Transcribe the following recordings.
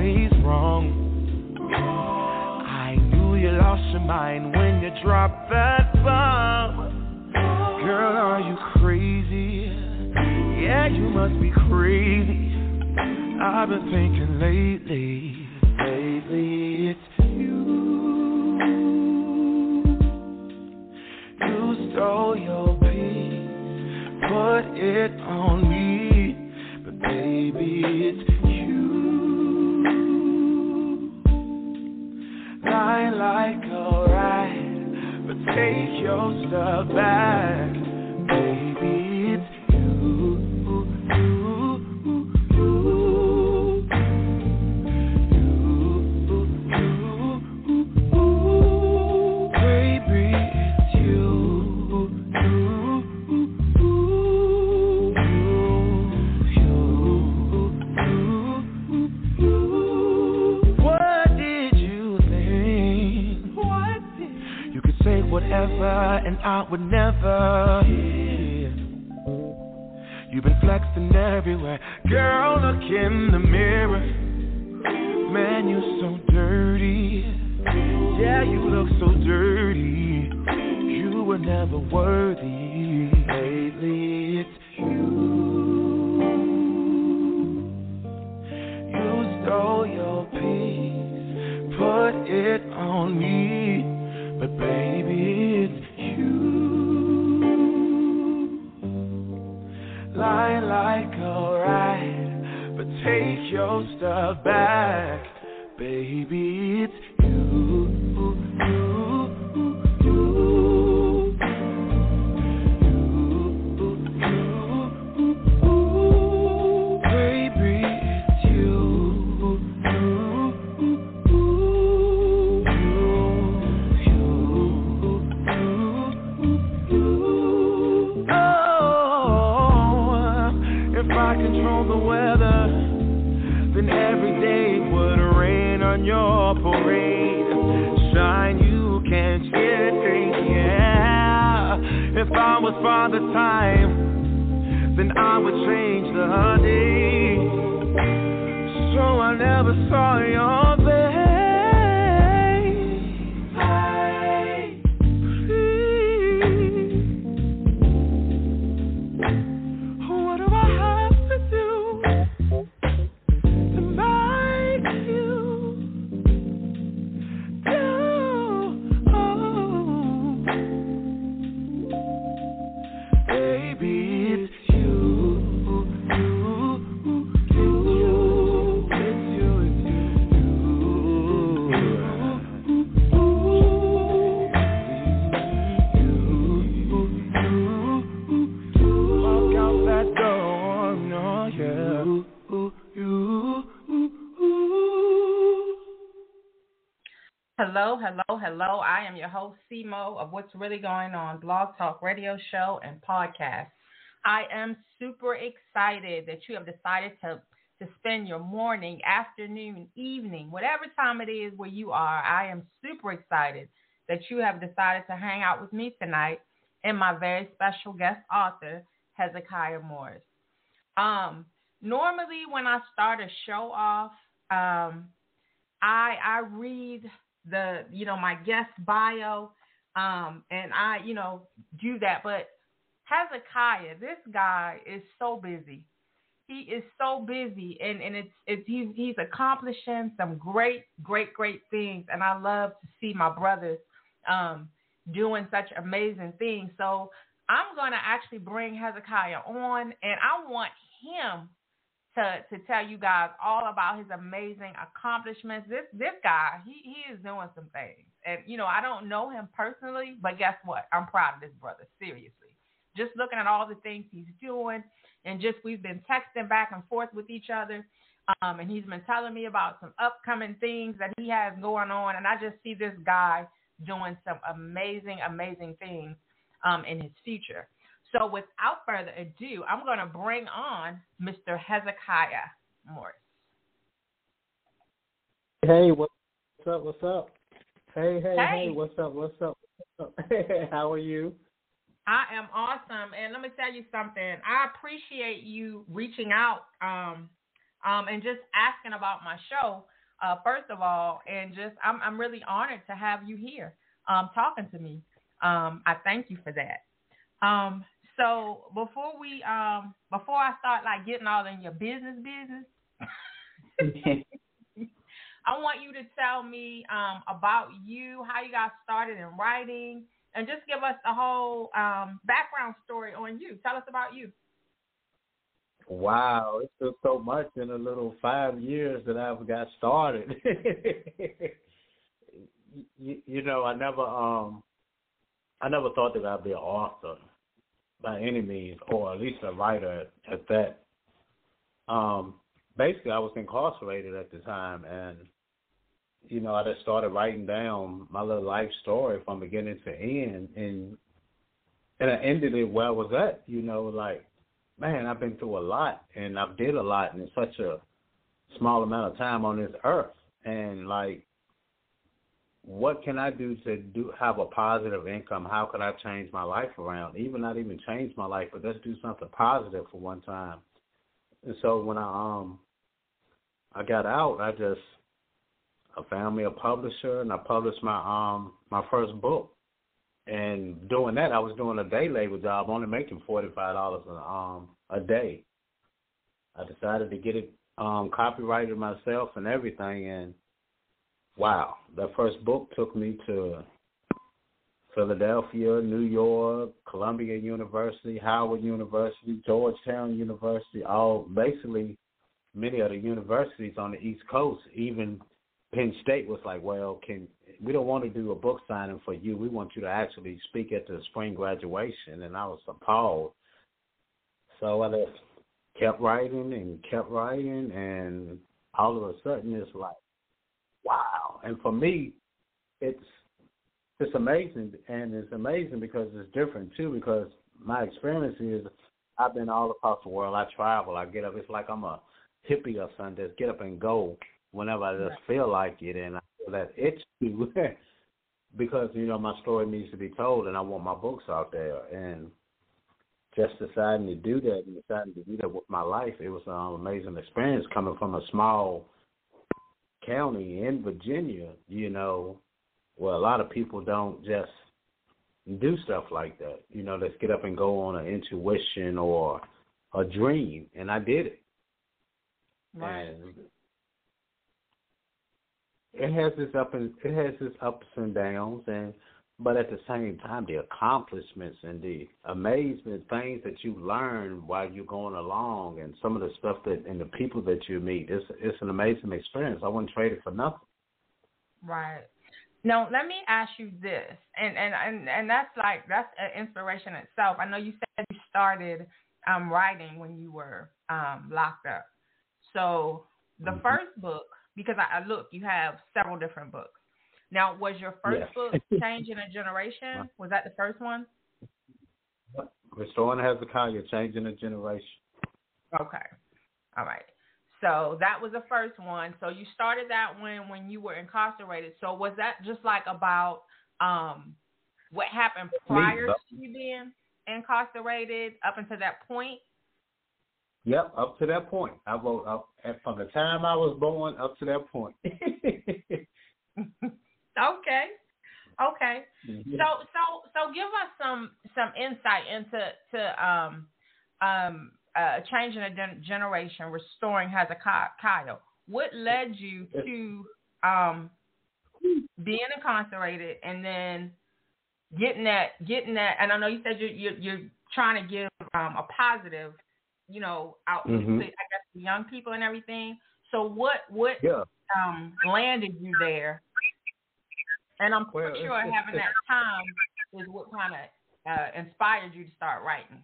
always wrong I knew you lost your mind when you dropped that bomb. Girl, are you crazy? Yeah, you must be crazy. I've been thinking lately, lately Look in the mirror, man. You are so dirty. Yeah, you look so dirty. You were never worthy. Lately, it's you. You stole your peace, put it on me, stuff back, baby. It's Time, then I would change the day. So I never saw your hello. Hello, hello. I am your host, Simo, of What's Really Going On Blog Talk Radio Show and Podcast. I am super excited that you have decided to, to spend your morning, afternoon, evening, whatever time it is where you are. I am super excited that you have decided to hang out with me tonight and my very special guest author, Hezekiah Morris. Um, normally, when I start a show off, um, I I read the you know my guest bio, um, and I you know do that. But Hezekiah, this guy is so busy. He is so busy, and and it's it's he's he's accomplishing some great great great things, and I love to see my brothers um, doing such amazing things. So I'm going to actually bring Hezekiah on, and I want him to to tell you guys all about his amazing accomplishments. This this guy, he he is doing some things. And you know, I don't know him personally, but guess what? I'm proud of this brother, seriously. Just looking at all the things he's doing and just we've been texting back and forth with each other. Um, and he's been telling me about some upcoming things that he has going on, and I just see this guy doing some amazing, amazing things um, in his future. So, without further ado, I'm going to bring on Mr. Hezekiah Morris. Hey, what's up? What's up? Hey, hey, hey, hey, what's up? What's up? What's up? How are you? I am awesome, and let me tell you something. I appreciate you reaching out um, um, and just asking about my show. Uh, first of all, and just I'm I'm really honored to have you here um, talking to me. Um, I thank you for that. Um, so before we um, before I start like getting all in your business business. I want you to tell me um, about you, how you got started in writing, and just give us the whole um, background story on you. Tell us about you. Wow, it's just so much in a little five years that I've got started. you, you know, I never um I never thought that I'd be an author by any means, or at least a writer at, at that. Um, basically, I was incarcerated at the time, and you know, I just started writing down my little life story from beginning to end, and and I ended it where I was at. You know, like, man, I've been through a lot, and I've did a lot in such a small amount of time on this earth, and like, what can I do to do have a positive income? How could I change my life around? Even not even change my life, but let's do something positive for one time. And so when I um I got out, I just I found me a publisher and I published my um my first book. And doing that, I was doing a day labor job, only making forty five dollars um a day. I decided to get it um copyrighted myself and everything, and wow, that first book took me to Philadelphia, New York, Columbia University, Howard University, Georgetown University, all basically many of the universities on the East Coast, even Penn State was like, well, can we don't want to do a book signing for you. We want you to actually speak at the spring graduation. And I was appalled. So I just kept writing and kept writing, and all of a sudden it's like, wow. And for me, it's it's amazing, and it's amazing because it's different too. Because my experience is, I've been all across the world. I travel. I get up. It's like I'm a hippie or something. Just get up and go whenever I just feel like it, and I feel that itch to because you know my story needs to be told, and I want my books out there, and just deciding to do that and deciding to do that with my life, it was an amazing experience coming from a small county in Virginia, you know, where a lot of people don't just do stuff like that. You know, let's get up and go on an intuition or a dream, and I did it. Right. And it has its up and it has its ups and downs and but at the same time the accomplishments and the amazement things that you learn while you're going along and some of the stuff that and the people that you meet it's it's an amazing experience. I wouldn't trade it for nothing. Right. Now let me ask you this and and and, and that's like that's an inspiration itself. I know you said you started um writing when you were um locked up. So the mm-hmm. first book because I, I look, you have several different books. Now, was your first yes. book Changing a Generation? Was that the first one? Restoring Hezekiah, Changing a Generation. Okay. All right. So that was the first one. So you started that one when you were incarcerated. So was that just like about um what happened prior to you being incarcerated up until that point? Yep, up to that point. I wrote up from the time I was born up to that point. okay. Okay. Mm-hmm. So so so give us some some insight into to um um uh changing a gen- generation, restoring Hezekiah. What led you to um being incarcerated and then getting that getting that and I know you said you're you're, you're trying to give um a positive you know, out mm-hmm. to I guess the young people and everything. So what what yeah. um landed you there? And I'm well, sure it's, having it's, that time is what kind of uh, inspired you to start writing.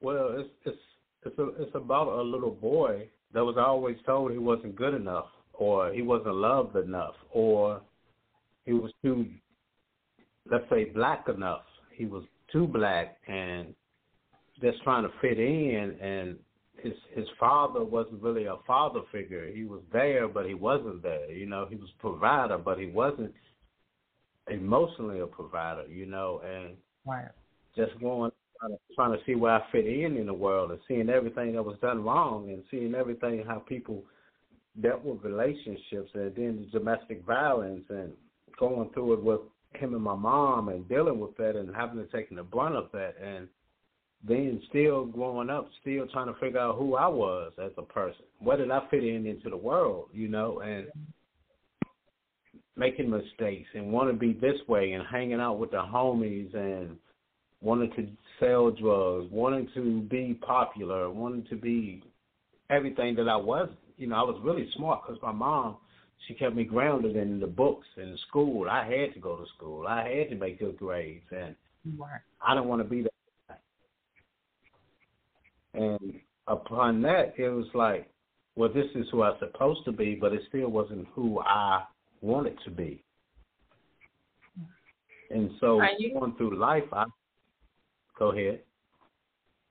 Well, it's it's it's a, it's about a little boy that was always told he wasn't good enough, or he wasn't loved enough, or he was too, let's say, black enough. He was too black and just trying to fit in and his his father wasn't really a father figure. He was there but he wasn't there. You know, he was a provider but he wasn't emotionally a provider, you know, and right. just going trying to, trying to see where I fit in in the world and seeing everything that was done wrong and seeing everything how people dealt with relationships and then the domestic violence and going through it with him and my mom and dealing with that and having to take the brunt of that and then still growing up, still trying to figure out who I was as a person. Where did I fit in into the world, you know, and making mistakes and want to be this way and hanging out with the homies and wanting to sell drugs, wanting to be popular, wanting to be everything that I wasn't. You know, I was really smart because my mom, she kept me grounded in the books and the school. I had to go to school. I had to make good grades, and right. I didn't want to be that and upon that, it was like, well, this is who I'm supposed to be, but it still wasn't who I wanted to be. And so you, going through life, I go ahead.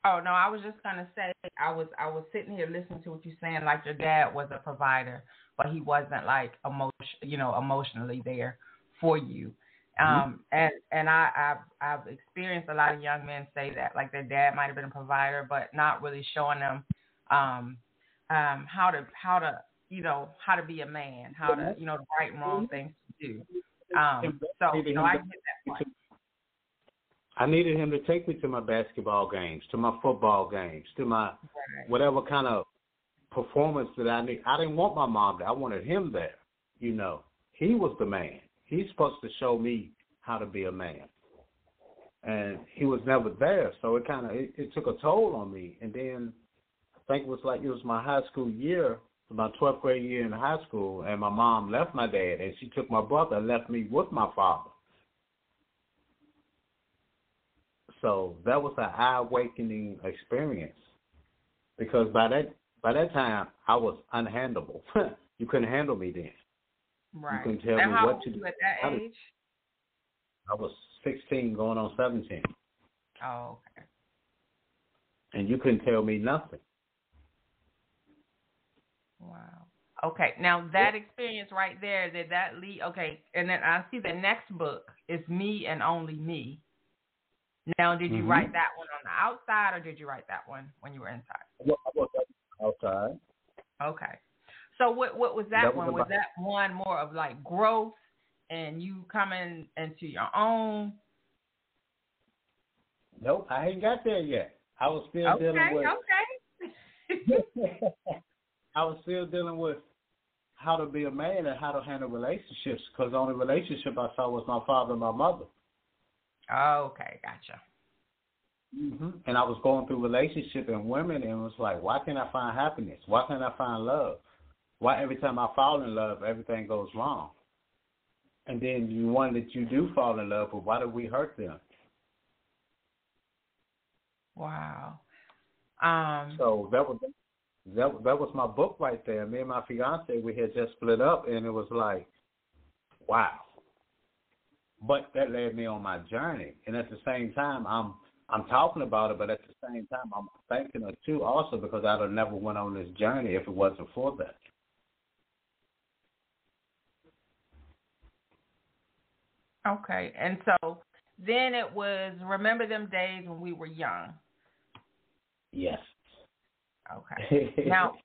Oh no, I was just gonna say I was I was sitting here listening to what you're saying. Like your dad was a provider, but he wasn't like emotion, you know, emotionally there for you. Mm-hmm. Um, and and I, I've I've experienced a lot of young men say that like their dad might have been a provider, but not really showing them um, um, how to how to you know how to be a man, how to you know the right and wrong things to do. Um, so you know I get that point. I needed him to take me to my basketball games, to my football games, to my right. whatever kind of performance that I need. I didn't want my mom there. I wanted him there. You know, he was the man he's supposed to show me how to be a man. And he was never there, so it kind of it, it took a toll on me. And then I think it was like it was my high school year, my 12th grade year in high school, and my mom left my dad, and she took my brother and left me with my father. So that was an eye awakening experience, because by that by that time I was unhandleable. you couldn't handle me then. Right. You can tell me how what to do. At that age? I was 16 going on 17. Oh, okay. And you couldn't tell me nothing. Wow. Okay. Now that experience right there, did that lead? Okay. And then I see the next book is Me and Only Me. Now, did you mm-hmm. write that one on the outside, or did you write that one when you were inside? Well, I was outside. Okay. So what what was that, that one? Was, was that one more of like growth and you coming into your own? Nope, I ain't got there yet. I was still okay, dealing with. Okay. I was still dealing with how to be a man and how to handle relationships because the only relationship I saw was my father and my mother. Okay, gotcha. hmm And I was going through relationship and women, and it was like, why can't I find happiness? Why can't I find love? Why every time I fall in love, everything goes wrong? And then you one that you do fall in love with, why do we hurt them? Wow. Um, so that was that that was my book right there. Me and my fiance, we had just split up, and it was like, wow. But that led me on my journey, and at the same time, I'm I'm talking about it, but at the same time, I'm thanking her too, also because I'd have never went on this journey if it wasn't for that. Okay. And so then it was remember them days when we were young. Yes. Okay. now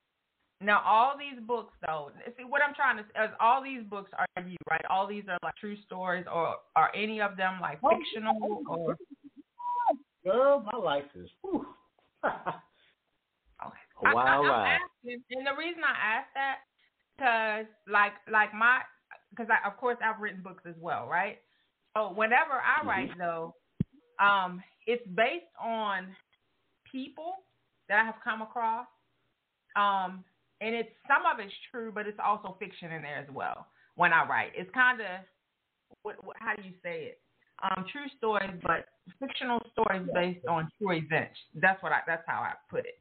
now all these books though, see what I'm trying to say is all these books are you, right? All these are like true stories or are any of them like oh, fictional oh, oh, or Girl, my life is whew. okay. Wild. And the reason I ask that because like like my because I of course I've written books as well, right? So whenever I mm-hmm. write, though, um, it's based on people that I have come across, um, and it's some of it's true, but it's also fiction in there as well. When I write, it's kind of what, what, how do you say it? um, true stories, but fictional stories based on true events. That's what I. That's how I put it.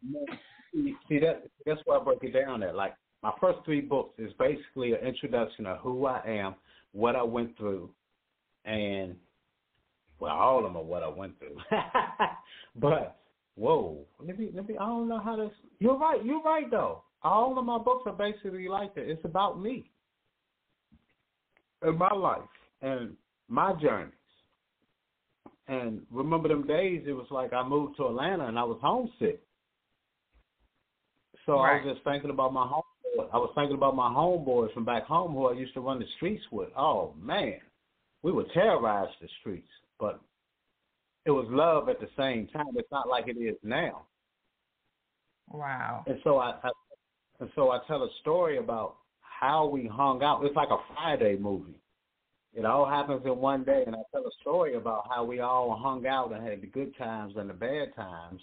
See that that's why I break it down. There, like my first three books is basically an introduction of who I am, what I went through, and well, all of them are what I went through. but whoa, let me let me. I don't know how to. You're right. You're right though. All of my books are basically like that. It's about me and my life and my journeys. And remember them days? It was like I moved to Atlanta and I was homesick. So right. I was just thinking about my home. I was thinking about my homeboys from back home who I used to run the streets with. Oh man, we would terrorize the streets but it was love at the same time. It's not like it is now. Wow. And so I, I and so I tell a story about how we hung out. It's like a Friday movie. It all happens in one day, and I tell a story about how we all hung out and had the good times and the bad times,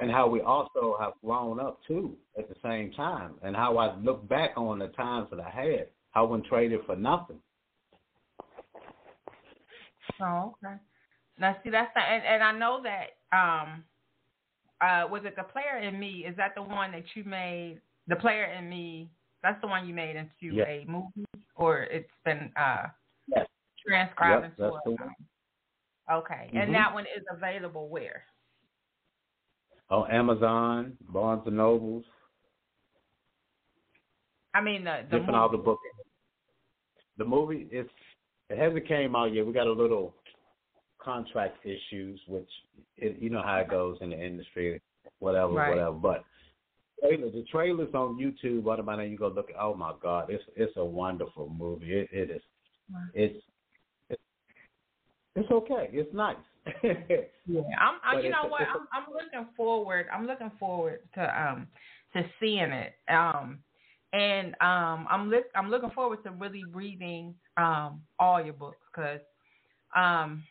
and how we also have grown up too at the same time, and how I look back on the times that I had. I wasn't traded for nothing. Oh, okay. Now see that's not, and, and I know that um uh was it the player in me? Is that the one that you made the player in me that's the one you made into yes. a movie or it's been uh yes. transcribed yep, into a, the. Okay. Mm-hmm. And that one is available where? On Amazon, Barnes and Nobles. I mean the the different movie. all the books. The movie it's it hasn't came out yet. We got a little contract issues, which it, you know how it goes in the industry, whatever, right. whatever. But trailer, the trailers on YouTube. What about now? You go look. At. Oh my God, it's it's a wonderful movie. It, it is. Wow. It's, it's it's okay. It's nice. yeah, I'm. I, you know what? I'm, I'm looking forward. I'm looking forward to um to seeing it. Um, and um, I'm look I'm looking forward to really reading um, all your books because um,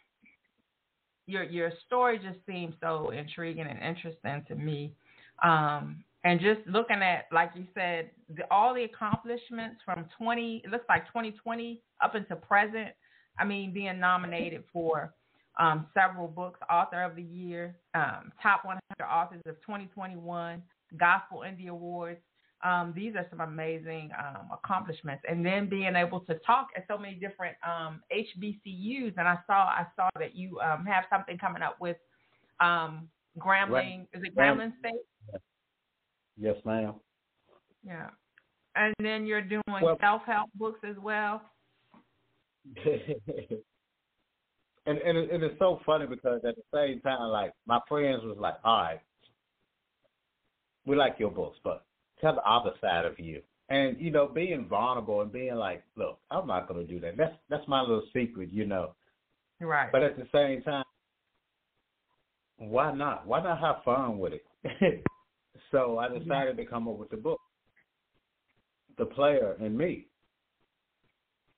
your your story just seems so intriguing and interesting to me. Um, and just looking at, like you said, the, all the accomplishments from 20, it looks like 2020 up into present. I mean, being nominated for um, several books, Author of the Year, um, Top 100 Authors of 2021, Gospel Indie Awards, um, these are some amazing um, accomplishments. And then being able to talk at so many different um, HBCUs, and I saw I saw that you um, have something coming up with um, Grambling. Is it Grambling State? Yes, ma'am. Yeah, and then you're doing well, self help books as well. and and, it, and it's so funny because at the same time, like my friends was like, "All right, we like your books, but tell the other side of you. And you know, being vulnerable and being like, look, I'm not going to do that. That's that's my little secret, you know. Right. But at the same time, why not? Why not have fun with it? so I mm-hmm. decided to come up with the book, The Player and Me,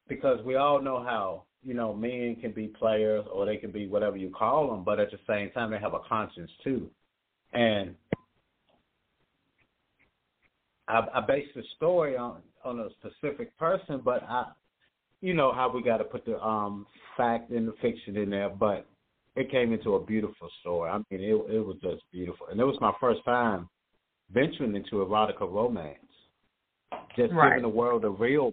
because we all know how you know men can be players or they can be whatever you call them, but at the same time they have a conscience too. And I, I based the story on on a specific person, but I, you know how we got to put the um fact and the fiction in there, but it came into a beautiful story. I mean, it it was just beautiful, and it was my first time venturing into erotica romance, just right. giving the world a real,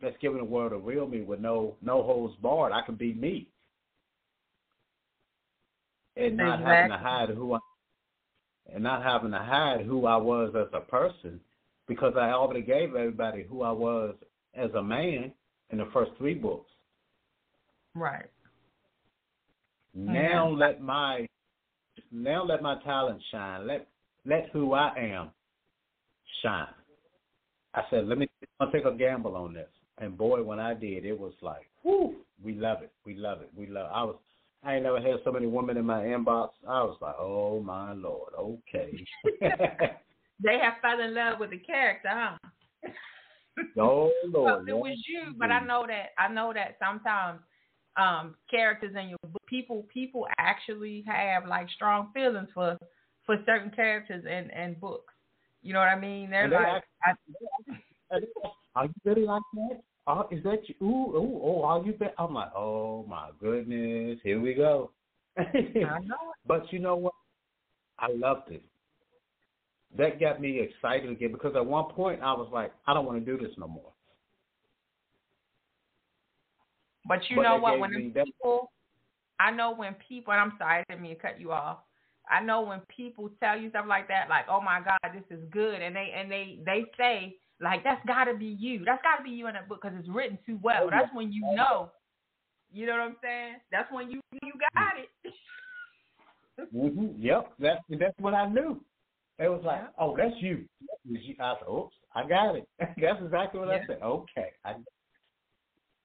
just giving the world a real me with no no holds barred. I can be me, and not exactly. having to hide who I and not having to hide who I was as a person because I already gave everybody who I was as a man in the first three books. Right. Now mm-hmm. let my now let my talent shine. Let let who I am shine. I said, let me I'll take a gamble on this. And boy, when I did, it was like, whoo, we love it. We love it. We love it. I was I ain't never had so many women in my inbox. I was like, oh my lord, okay. they have fell in love with the character, huh? oh lord, it was you, but I know that I know that sometimes um characters in your book, people people actually have like strong feelings for for certain characters in in books. You know what I mean? They're and like, they I, are you really like that? Oh, is that you? Ooh, ooh, oh, are you back? I'm like, oh my goodness, here we go. But you know what? I loved it. That got me excited again because at one point I was like, I don't want to do this no more. But you But know what? When people, I know when people, and I'm sorry, I didn't mean to cut you off. I know when people tell you stuff like that, like, "Oh my God, this is good," and they and they they say like, "That's got to be you. That's got to be you in that book because it's written too well." Oh. That's when you know. You know what I'm saying? That's when you you got it. hmm Yep, that's that's what I knew. It was like, Yeah. oh, that's you. That was you. I said, oops, I got it. that's exactly what Yeah. I said. Okay, I,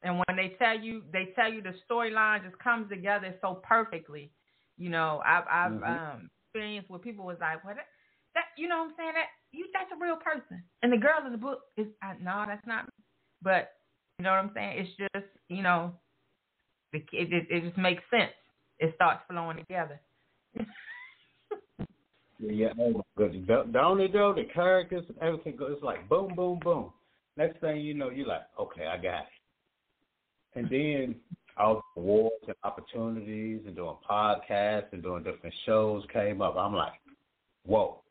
And when they tell you, they tell you the storyline just comes together so perfectly. You know, I've I've Mhm. um, experienced where people was like, "What that, that? You know what I'm saying? That you that's a real person." And the girl in the book is, uh, no, that's not. Me. But you know what I'm saying? It's just you know, it it, it just makes sense. It starts flowing together. yeah, oh my goodness. Don't don't it though? The characters, everything goes. It's like boom, boom, boom. Next thing you know, you're like, okay, I got it. And then all the awards and opportunities and doing podcasts and doing different shows came up. I'm like, whoa.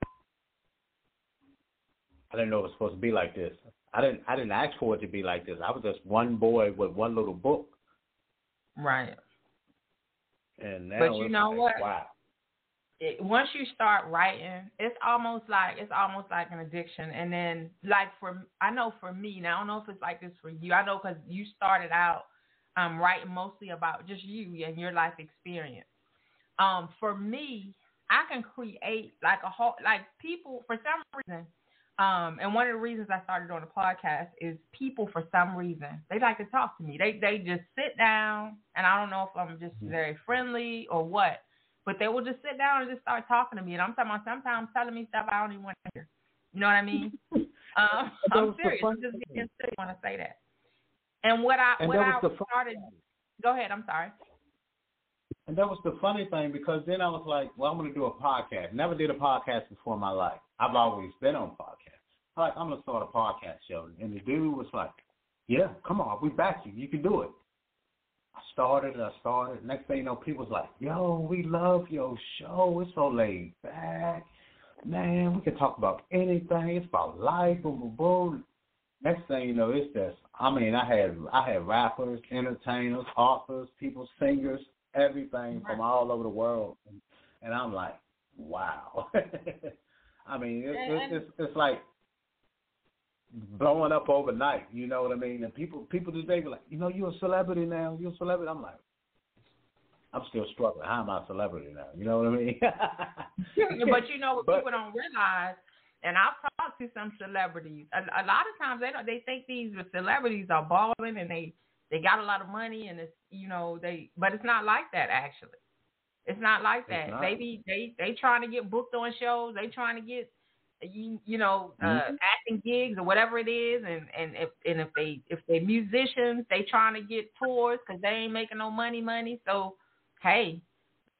I didn't know it was supposed to be like this. I didn't I didn't ask for it to be like this. I was just one boy with one little book. Right. And now But you know like, what? wow. it, once you start writing, it's almost like it's almost like an addiction. And then, like for I know for me, now I don't know if it's like this for you. I know because you started out um, writing mostly about just you and your life experience. Um, for me, I can create like a whole like people for some reason. Um, and one of the reasons I started on the podcast is people for some reason they like to talk to me. They they just sit down, and I don't know if I'm just very friendly or what, but they will just sit down and just start talking to me. And I'm talking about sometimes telling me stuff I don't even want to hear. You know what I mean? um, I'm serious. I'm just being serious when I say that. And what I And what I was the fun started. Go ahead. I'm sorry. And that was the funny thing because then I was like, well, I'm going to do a podcast. Never did a podcast before in my life. I've always been on podcasts. Like, I'm going to start a podcast show. And the dude was like, yeah, come on, we back you. You can do it. I started, I started. Next thing you know, people was like, yo, we love your show. It's so laid back. Man, we can talk about anything. It's about life, boom, boom, boom. Next thing you know, it's just I mean, I had I had rappers, entertainers, authors, people, singers, everything from all over the world, and, I'm like, wow. I mean, it's, it's it's it's like blowing up overnight. You know what I mean? And people people today be like, you know, you're a celebrity now. You're a celebrity. I'm like, I'm still struggling. How am I a celebrity now? You know what I mean? but you know what But- people don't realize, and I've talked to some celebrities. A, a lot of times they don't. They think these celebrities are balling and they they got a lot of money and it's you know they. But it's not like that actually. It's not like that. not. Maybe they they trying to get booked on shows. They trying to get you you know uh, Mhm. acting gigs or whatever it is. And and if and if they if they musicians, they trying to get tours because they ain't making no money money. So hey,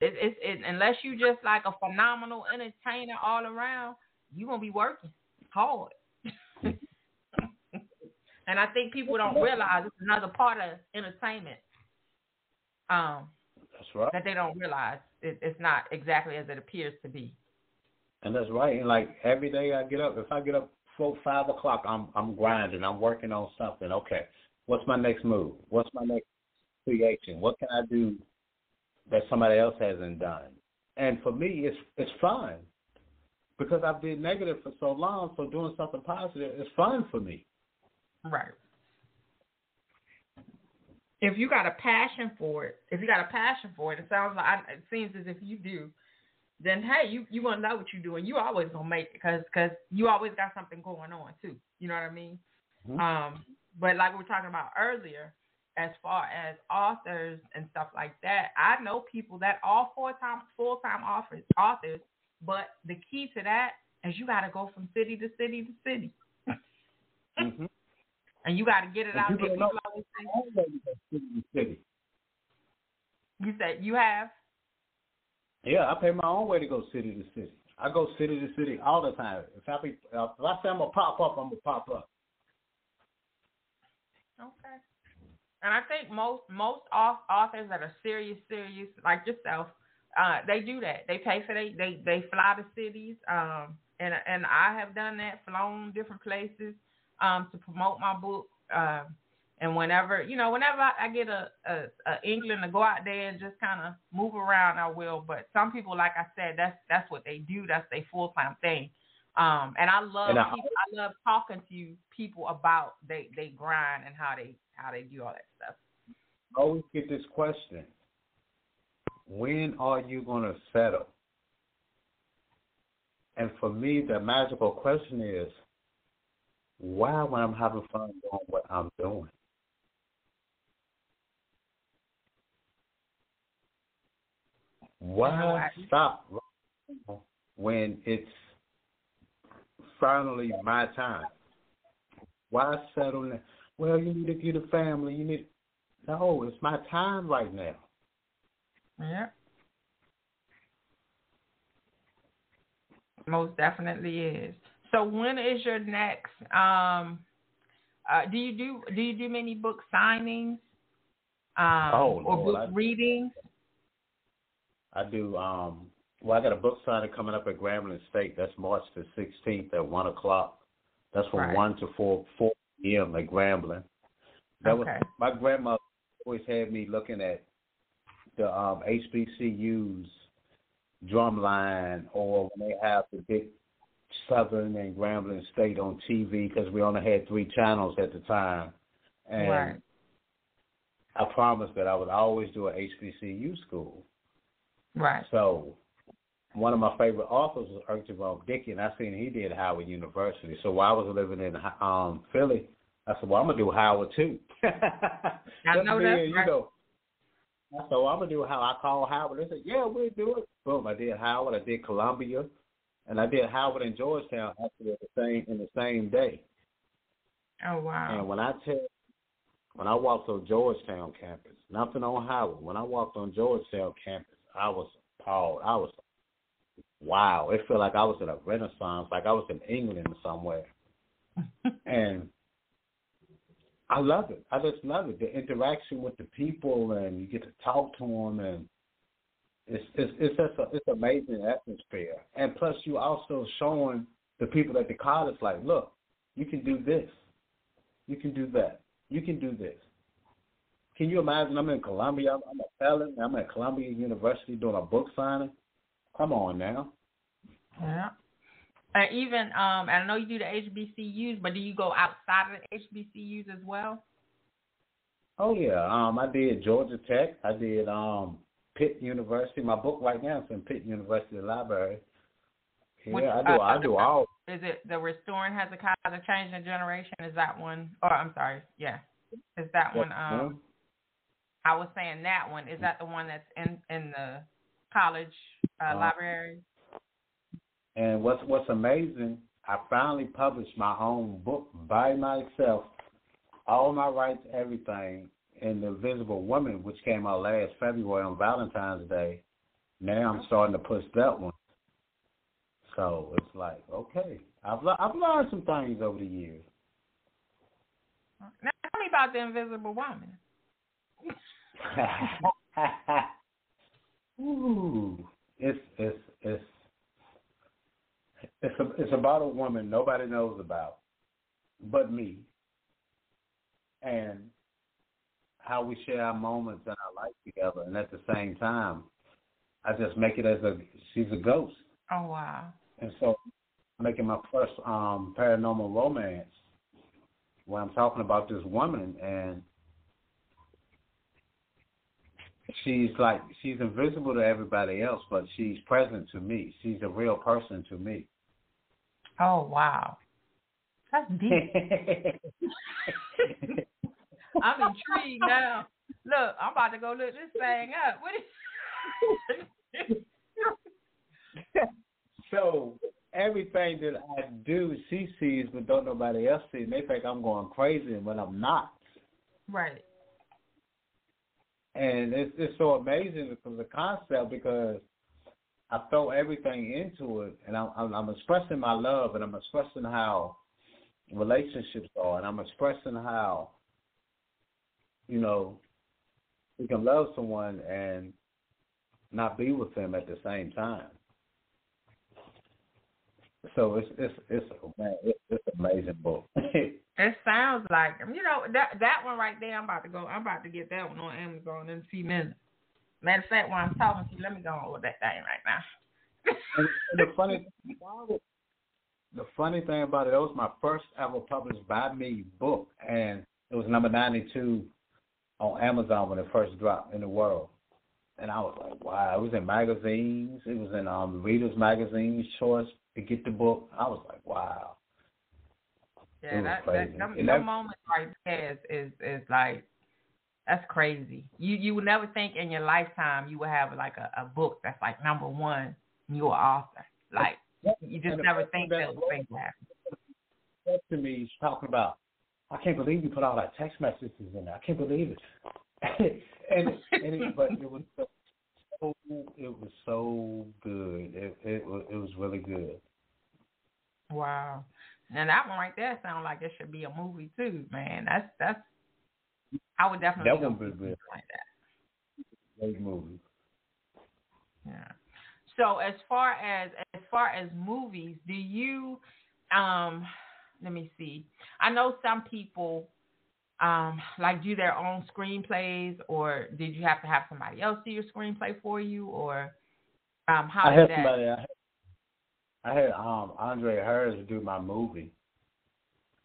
it, it's it, unless you just like a phenomenal entertainer all around, you gonna be working hard. And I think people don't realize it's another part of entertainment. Um, that's right. that they don't realize it, it's not exactly as it appears to be. And that's right. And like every day I get up, if I get up four, five o'clock, I'm I'm grinding. I'm working on something. Okay, what's my next move? What's my next creation? What can I do that somebody else hasn't done? And for me, it's it's fun because I've been negative for so long. So doing something positive is fun for me. Right. If you got a passion for it, if you got a passion for it, it sounds like it seems as if you do. Then hey, you you gonna know what you're doing. You always gonna make it because cause you always got something going on too. You know what I mean? Mhm. Um, but like we were talking about earlier, as far as authors and stuff like that, I know people that are full time full time authors authors, but the key to that is you got to go from city to city to city, Mm-hmm. And you got to get it And out there. People always say, to. You said you have. Yeah, I pay my own way to go city to city. I go city to city all the time. If I be, if I say I'm gonna pop up, I'm gonna pop up. Okay. And I think most most authors that are serious, serious like yourself, uh, they do that. They pay for they they they fly to cities. Um, and and I have done that, flown different places, um, to promote my book. Uh, and whenever you know, whenever I, get a, a, a England to go out there and just kind of move around, I will. But some people, like I said, that's that's what they do. That's their full time thing. Um, and I love and I, people, I love talking to you people about they they grind and how they how they do all that stuff. I always get this question: When are you going to settle? And for me, the magical question is, why, when I'm having fun doing what I'm doing? Why stop when it's finally my time? Why settle now? Well, you need to get a family. You need. No, it's my time right now. Yeah. Most definitely is. So when is your next? Um, uh, do you do do you do many book signings? Um, oh, or Lord, book I, readings? I do. Um, well, I got a book signing coming up at Grambling State. That's March the 16th at one o'clock. That's from right. one to four four p.m. at Grambling. That okay. was my grandmother always had me looking at the um, HBCUs drumline or when they have the big Southern and Grambling State on TV because we only had three channels at the time. And right. I promised that I would always do an HBCU school. Right. So one of my favorite authors was Jerome Dickey, and I seen he did Howard University. So while I was living in um Philly, I said, "Well, I'm gonna do Howard too." I know that. You know, so I'm gonna do how I call Howard. They said, "Yeah, we'll do it." Boom! I did Howard. I did Columbia, and I did Howard and Georgetown actually at the same in the same day. Oh wow! And when I tell, when I walked on Georgetown campus, nothing on Howard. When I walked on Georgetown campus, I was appalled. I was wow. It felt like I was in a renaissance, like I was in England somewhere. and I love it. I just love it. The interaction with the people, and you get to talk to them, and it's it's it's just a, it's amazing atmosphere. And plus, you also showing the people at the college, like, look, you can do this, you can do that, you can do this. Can you imagine? I'm in Columbia. I'm, I'm a felon. I'm at Columbia University doing a book signing. Come on now. Yeah. And even um, I know you do the HBCUs, but do you go outside of the HBCUs as well? Oh yeah, um, I did Georgia Tech. I did um, Pitt University. My book right now is in Pitt University Library. Yeah, Which, I do. Uh, I do all. Is it the Restoring Hezekiah, Changing Generation? Is that one? Or I'm sorry, yeah, is that one? Um, I was saying that one. Is that the one that's in in the college uh, uh, library? And what's what's amazing, I finally published my own book by myself, all my rights, everything, in The Invisible Woman, which came out last February on Valentine's Day. Now I'm starting to push that one. So it's like, okay, I've I've learned some things over the years. Now tell me about the Invisible Woman. Ooh, it's it's it's it's a, it's about a woman nobody knows about, but me, and how we share our moments and our life together, and at the same time, I just make it as a she's a ghost. Oh wow! And so, making my first um paranormal romance, where I'm talking about this woman and she's like she's invisible to everybody else, but she's present to me. She's a real person to me. Oh wow, that's deep. I'm intrigued now. Look, I'm about to go look this thing up. What is? so everything that I do, she sees, but don't nobody else see. And they think I'm going crazy, when I'm not. Right and it's it's so amazing because the concept because I throw everything into it, and I'm, I'm I'm expressing my love, and I'm expressing how relationships are, and I'm expressing how you know, you can love someone and not be with them at the same time. So it's it's it's man, it's, it's an amazing book. it sounds like you know that that one right there. I'm about to go. I'm about to get that one on Amazon in a few minutes. Matter of fact, while I'm talking to you, let me go on with that thing right now. and, and the funny the funny thing about it, it was my first ever published by me book, and it was number 92 on Amazon when it first dropped in the world. And I was like, wow, it was in magazines. It was in um Readers magazines, choice to get the book. I was like, wow. Yeah, that, that, that, that moment right there is, is is like that's crazy. You you would never think in your lifetime you would have like a, a book that's like number one you're an author. Like you just never think that would think that. To me, he's talking about. I can't believe you put all that text messages in there. I can't believe it. and and it, but it was so it was so good. It it was it was really good. Wow. And that one right there sounds like it should be a movie too, man. That's that's I would definitely that one be good like that. Great movie. Yeah. So as far as as far as movies, do you um let me see. I know some people um like do their own screenplays or did you have to have somebody else do your screenplay for you or um how I had that somebody I had, I had um Andre Harris do my movie.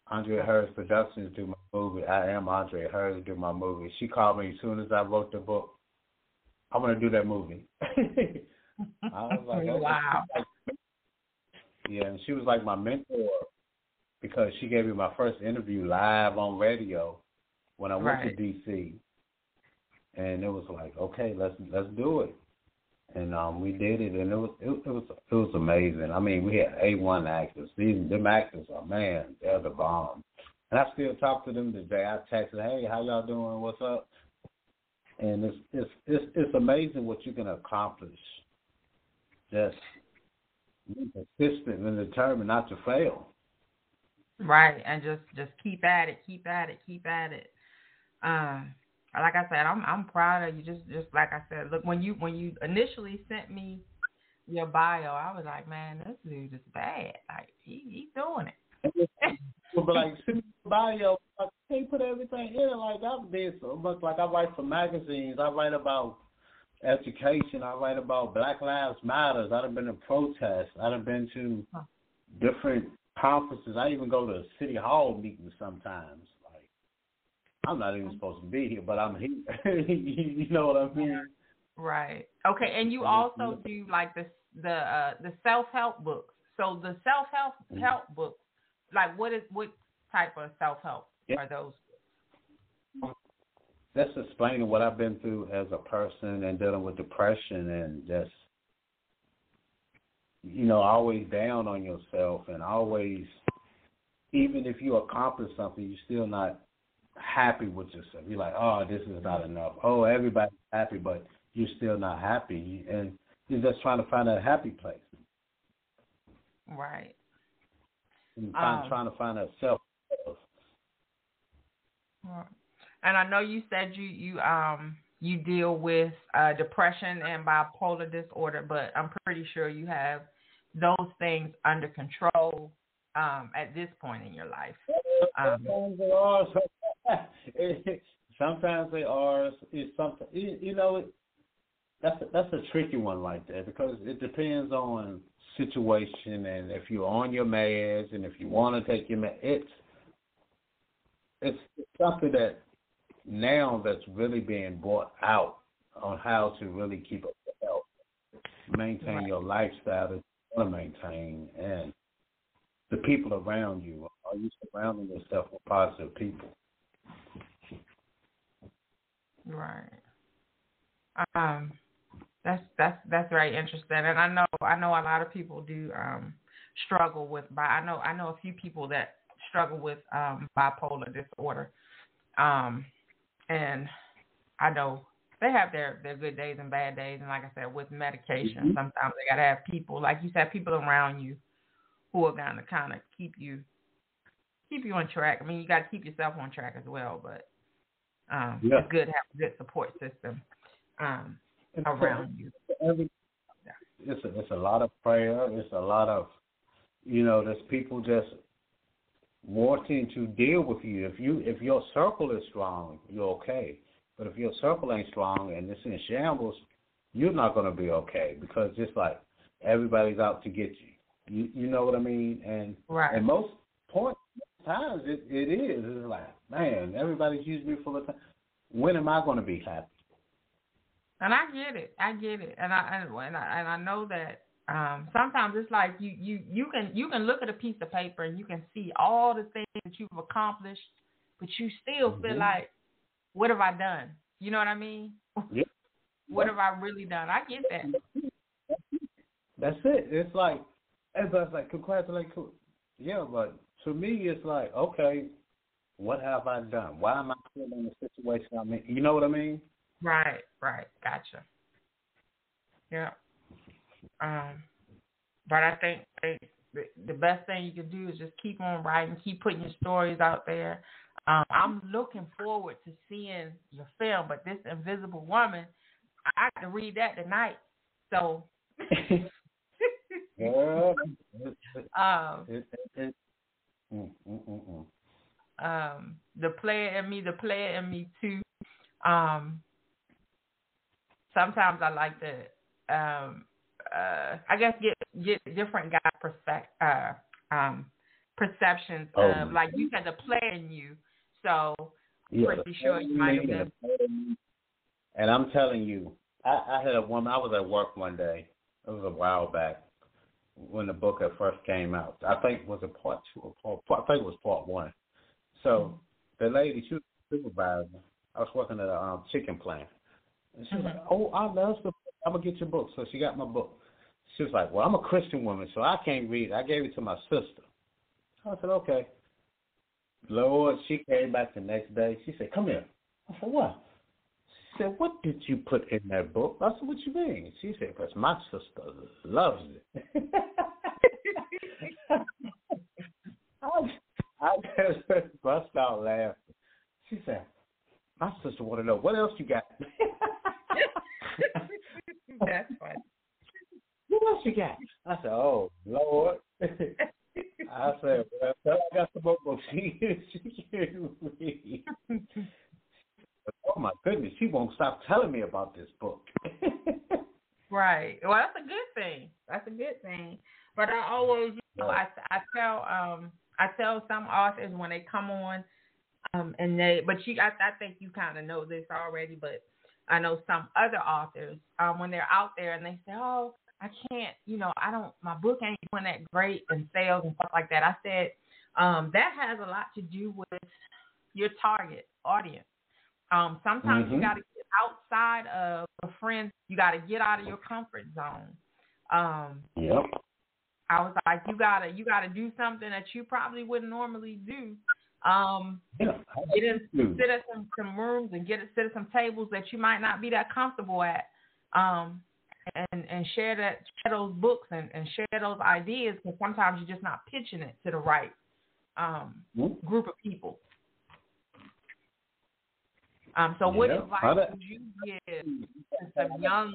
Andre Harris Productions do my movie. I am Andre Harris do my movie. She called me as soon as I wrote the book. I'm gonna do that movie. I was like, wow. Yeah, and she was like my mentor because she gave me my first interview live on radio when I went right. to DC. And it was like, okay, let's let's do it. And um we did it and it was it, it was it was amazing. I mean, we had A one actors. These them actors are man, they're the bomb. And I still talk to them today. I texted, Hey, how y'all doing? What's up? And it's it's it's it's amazing what you can accomplish just be persistent and determined not to fail. Right, and just just keep at it, keep at it, keep at it. Um, like I said, I'm I'm proud of you. Just just like I said, look when you when you initially sent me your bio, I was like, man, this dude is bad. Like he he's doing it. but like send me your bio, I can't put everything in it. Like I've been so much. Like I write for magazines. I write about education. I write about Black Lives Matters. I've been to protests. I've been to different conferences. I even go to city hall meetings sometimes. Like I'm not even supposed to be here, but I'm here. you know what I mean? Right. Okay. And you also do like the the uh, the self help books. So the self help mm-hmm. help books, like what is what type of self help yeah. are those? That's explaining what I've been through as a person and dealing with depression and just you know, always down on yourself and always even if you accomplish something, you're still not happy with yourself. You're like, oh, this is not enough. Oh, everybody's happy, but you're still not happy, and you're just trying to find that happy place. Right. And find, um, trying to find that self. And I know you said you you um you deal with uh, depression and bipolar disorder, but I'm pretty sure you have those things under control um, at this point in your life. Um, sometimes they are. sometimes they are. It's something you know. That's a, that's a tricky one like that because it depends on situation and if you're on your meds and if you want to take your meds. It's it's something that now that's really being brought out on how to really keep up your health, maintain right. your lifestyle want to maintain, and the people around you. Are you surrounding yourself with positive people? Right. Um, that's that's that's very interesting, and I know I know a lot of people do um struggle with. Bi- I know I know a few people that struggle with um bipolar disorder. Um, and I know they have their their good days and bad days, and like I said, with medication, mm-hmm. sometimes they gotta have people, like you said, people around you who are gonna kind of keep you keep you on track. I mean, you got to keep yourself on track as well, but Um, yeah. It's good to have a good support system um, around you. Every, it's a, it's a lot of prayer. It's a lot of, you know, there's people just wanting to deal with you. If you if your circle is strong, you're okay. But if your circle ain't strong and it's in shambles, you're not going to be okay because it's like everybody's out to get you. You you know what I mean? And right. and most point times it, it is. It's like, man, everybody's using me for the time. When am I going to be happy? And I get it. I get it. And I and, I and I know that um sometimes it's like you you you can you can look at a piece of paper and you can see all the things that you've accomplished, but you still mm-hmm. feel like, what have I done? You know what I mean? Yeah. what have I really done? I get that. That's it. It's like everybody's like, congratulations. Yeah, but to me, it's like, okay, what have I done? Why am I still in the situation I'm in? You know what I mean? Right, right. Gotcha. Yeah. Um, but I think the best thing you can do is just keep on writing, keep putting your stories out there. Um, I'm looking forward to seeing your film, but this Invisible Woman, I have to read that tonight. So. yeah. um, it, it, it, mm, mm, mm, um, the player in me, the player in me too. Um, sometimes I like to, um, uh, I guess get get different guy perspective, uh, um, perceptions oh, of like you said the player in you. So yeah, pretty sure you might have been. And I'm telling you, I, I had a woman. I was at work one day. It was a while back when the book at first came out. I think it was it part two or part. I think it was part one. So mm-hmm. the lady, she was supervisor. I was working at a um, chicken plant. And she was mm-hmm. like, "Oh, I love the. I'm gonna get your book." So she got my book. She was like, "Well, I'm a Christian woman, so I can't read. I gave it to my sister." I said, "Okay." Lord, she came back the next day. She said, "Come here." I said, "What?" She said, "What did you put in that book?" I said, "What you mean?" She said, "Because my sister loves it." I, I just bust out laughing. She said, "My sister want to know what else you got." That's funny. What else you got? I said, "Oh Lord." I said, well, I got the book, but she she can read. oh my goodness, she won't stop telling me about this book. right. Well, that's a good thing. That's a good thing. But I always, you know, I I tell um I tell some authors when they come on, um, and they, but you, I, I think you kind of know this already, but I know some other authors, um, when they're out there and they say, oh, I can't, you know, I don't, my book ain't doing that great in sales and stuff like that. I said, um, that has a lot to do with your target audience. Um, sometimes mm-hmm. you got to get outside of a friend. You got to get out of your comfort zone. Um, yep. I was like, you gotta, you gotta do something that you probably wouldn't normally do. Um, yeah, get in, sit at some, some rooms and get sit at some tables that you might not be that comfortable at. Um, and and share that share those books and, and share those ideas because sometimes you're just not pitching it to the right um, mm-hmm. group of people. Um, so, what advice would you give to some young?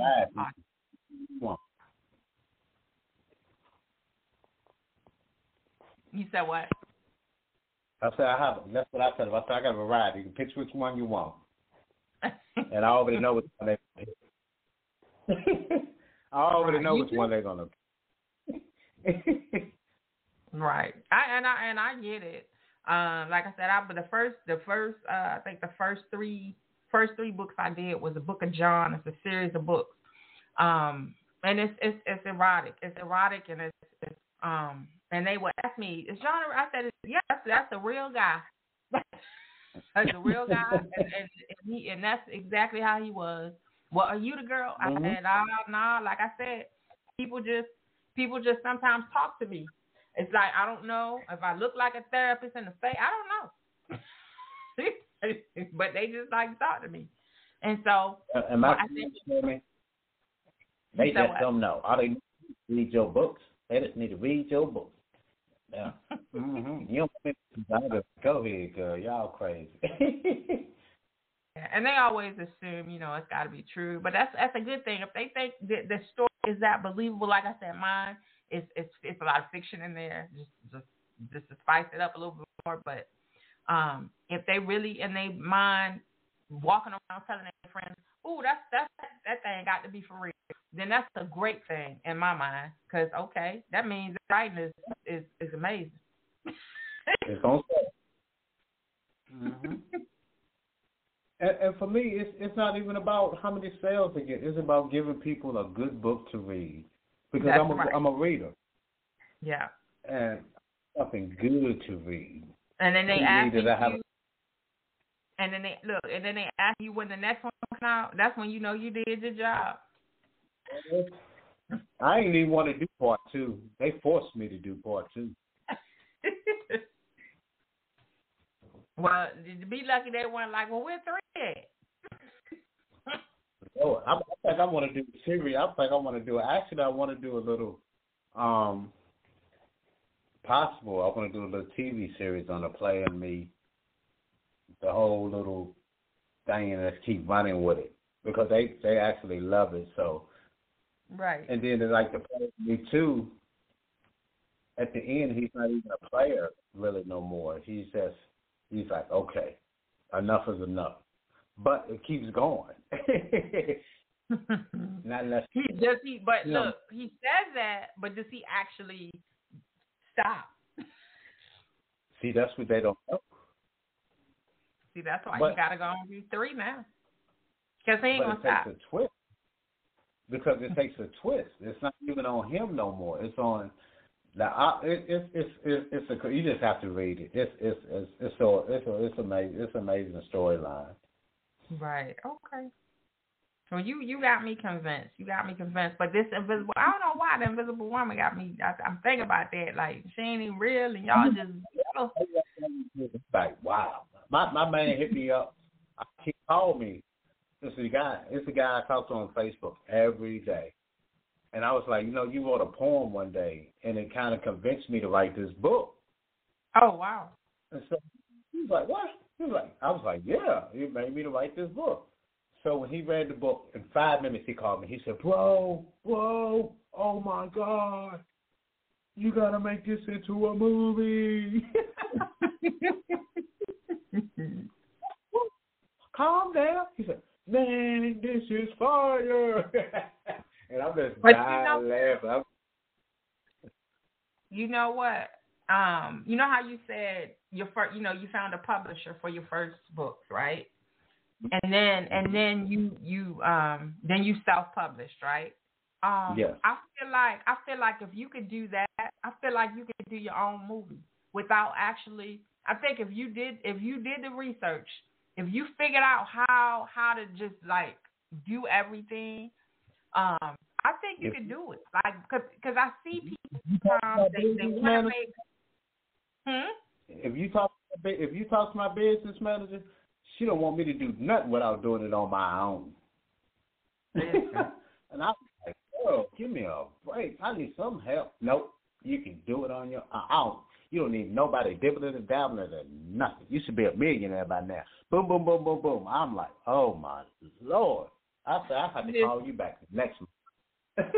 You said what? I said I have. That's what I said. I said I got a variety. You can pick which one you want, and I already know they. I already right. know which one they're gonna. right. I and I and I get it. Um, like I said, I but the first the first uh, I think the first three first three books I did was the Book of John. It's a series of books. Um, and it's it's it's erotic. It's erotic and it's, it's um and they would ask me, "Is John?" I said, "Yes, that's, that's a real guy. that's a real guy, and, and, and he and that's exactly how he was." Well, are you the girl? Mm-hmm. I said, "Nah, nah." Like I said, people just people just sometimes talk to me. It's like I don't know if I look like a therapist in the face. I don't know, but they just like talk to me, and so am I, I think, they just don't know. All they read your books. They just need to read your books. Yeah. mm-hmm. You don't think to go ahead, girl. Y'all crazy. and they always assume, you know, it's got to be true. But that's that's a good thing. If they think that the story is that believable, like I said, mine is it's it's a lot of fiction in there, just just just to spice it up a little bit more. But um, if they really in their mind walking around telling their friends, "Ooh, that's that's that thing got to be for real," then that's a great thing in my mind. Because okay, that means the writing is is is amazing. it's on. Mm-hmm. And, and for me, it's it's not even about how many sales they get. It's about giving people a good book to read because That's I'm a right. am a reader. Yeah. And something good to read. And then they ask you, have and then they look, and then they ask you when the next one comes out. That's when you know you did your job. I didn't even want to do part two. They forced me to do part two. Well, to be lucky they weren't like, well, we're three. Oh, I, I think I want to do a series. I think I want to do. Actually, I want to do a little, um, possible. I want to do a little TV series on the play and me. The whole little thing, and let's keep running with it because they they actually love it. So, right. and then it's like the play me too. At the end, he's not even a player really no more. He's just he's like, okay, enough is enough. But it keeps going. not unless he does he, but No. look, he says that, but does he actually stop? See, that's what they don't know. See, that's why But- you gotta go and do three now, because he ain't gonna it stop. takes a twist. Because it takes a twist. It's not even on him no more. It's on the. Uh, it, it's it's it's it's a. You just have to read it. It's it's it's it's so it's a, it's amazing. It's amazing storyline. Right. Okay. So you you got me convinced. You got me convinced. But this invisible, I don't know why the invisible woman got me. I, I'm thinking about that. Like she ain't even real, and y'all just. Oh, It's like wow. My my man hit me up. He called me. This is a guy. It's a guy I talk to on Facebook every day. And I was like, you know, you wrote a poem one day, and it kind of convinced me to write this book. oh wow. And so he was like, "What?" He was like, "I was like, yeah." It made me to write this book. So when he read the book, in five minutes he called me. He said, "Bro, bro, oh my God, you gotta make this into a movie." Calm down. He said, "Man, this is fire." and I'm just But you dying laughing. I'm- you know what? Um, you know how you said your first, you know, you found a publisher for your first books, right? And then and then you you um then you self published, right? Um Yes. I feel like I feel like if you could do that, I feel like you could do your own movie without actually I think if you did if you did the research, if you figured out how how to just like do everything, um I think you could do it. Like cuz cuz I see people sometimes they they want to make Hmm? If you talk, if you talk to my business manager, she don't want me to do nothing without doing it on my own. And I was like, girl, give me a break. I need some help. Nope, you can do it on your own. You don't need nobody dibbling and dabbling or nothing. You should be a millionaire by now. Boom, boom, boom, boom, boom. I'm like, oh my lord. I said I have to call you back next month.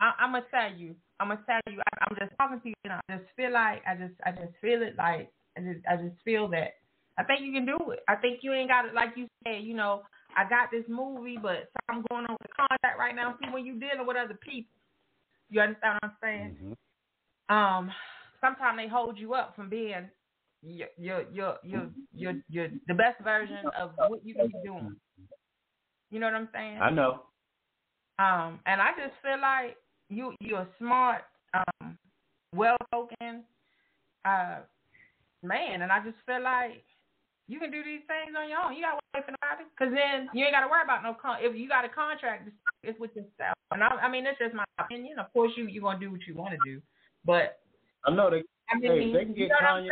I, I'm gonna tell you. I'm gonna tell you. I, I'm just talking to you, and I just feel like I just I just feel it like I just I just feel that I think you can do it. I think you ain't got it like you said. You know, I got this movie, but I'm going on with contract right now. See, when you dealing with other people, you understand what I'm saying? Mhm. Um, sometimes they hold you up from being your your your your your, your the best version of what you can be doing. You know what I'm saying? I know. Um, and I just feel like you you're smart, um, well spoken, uh, man, and I just feel like you can do these things on your own. You got to wait for nobody, cause then you ain't got to worry about no con. If you got a contract, it's- with yourself. And I, I mean, that's just my opinion. Of course, you you're gonna do what you want to do, but I know they I Hey, they can you know Kanye-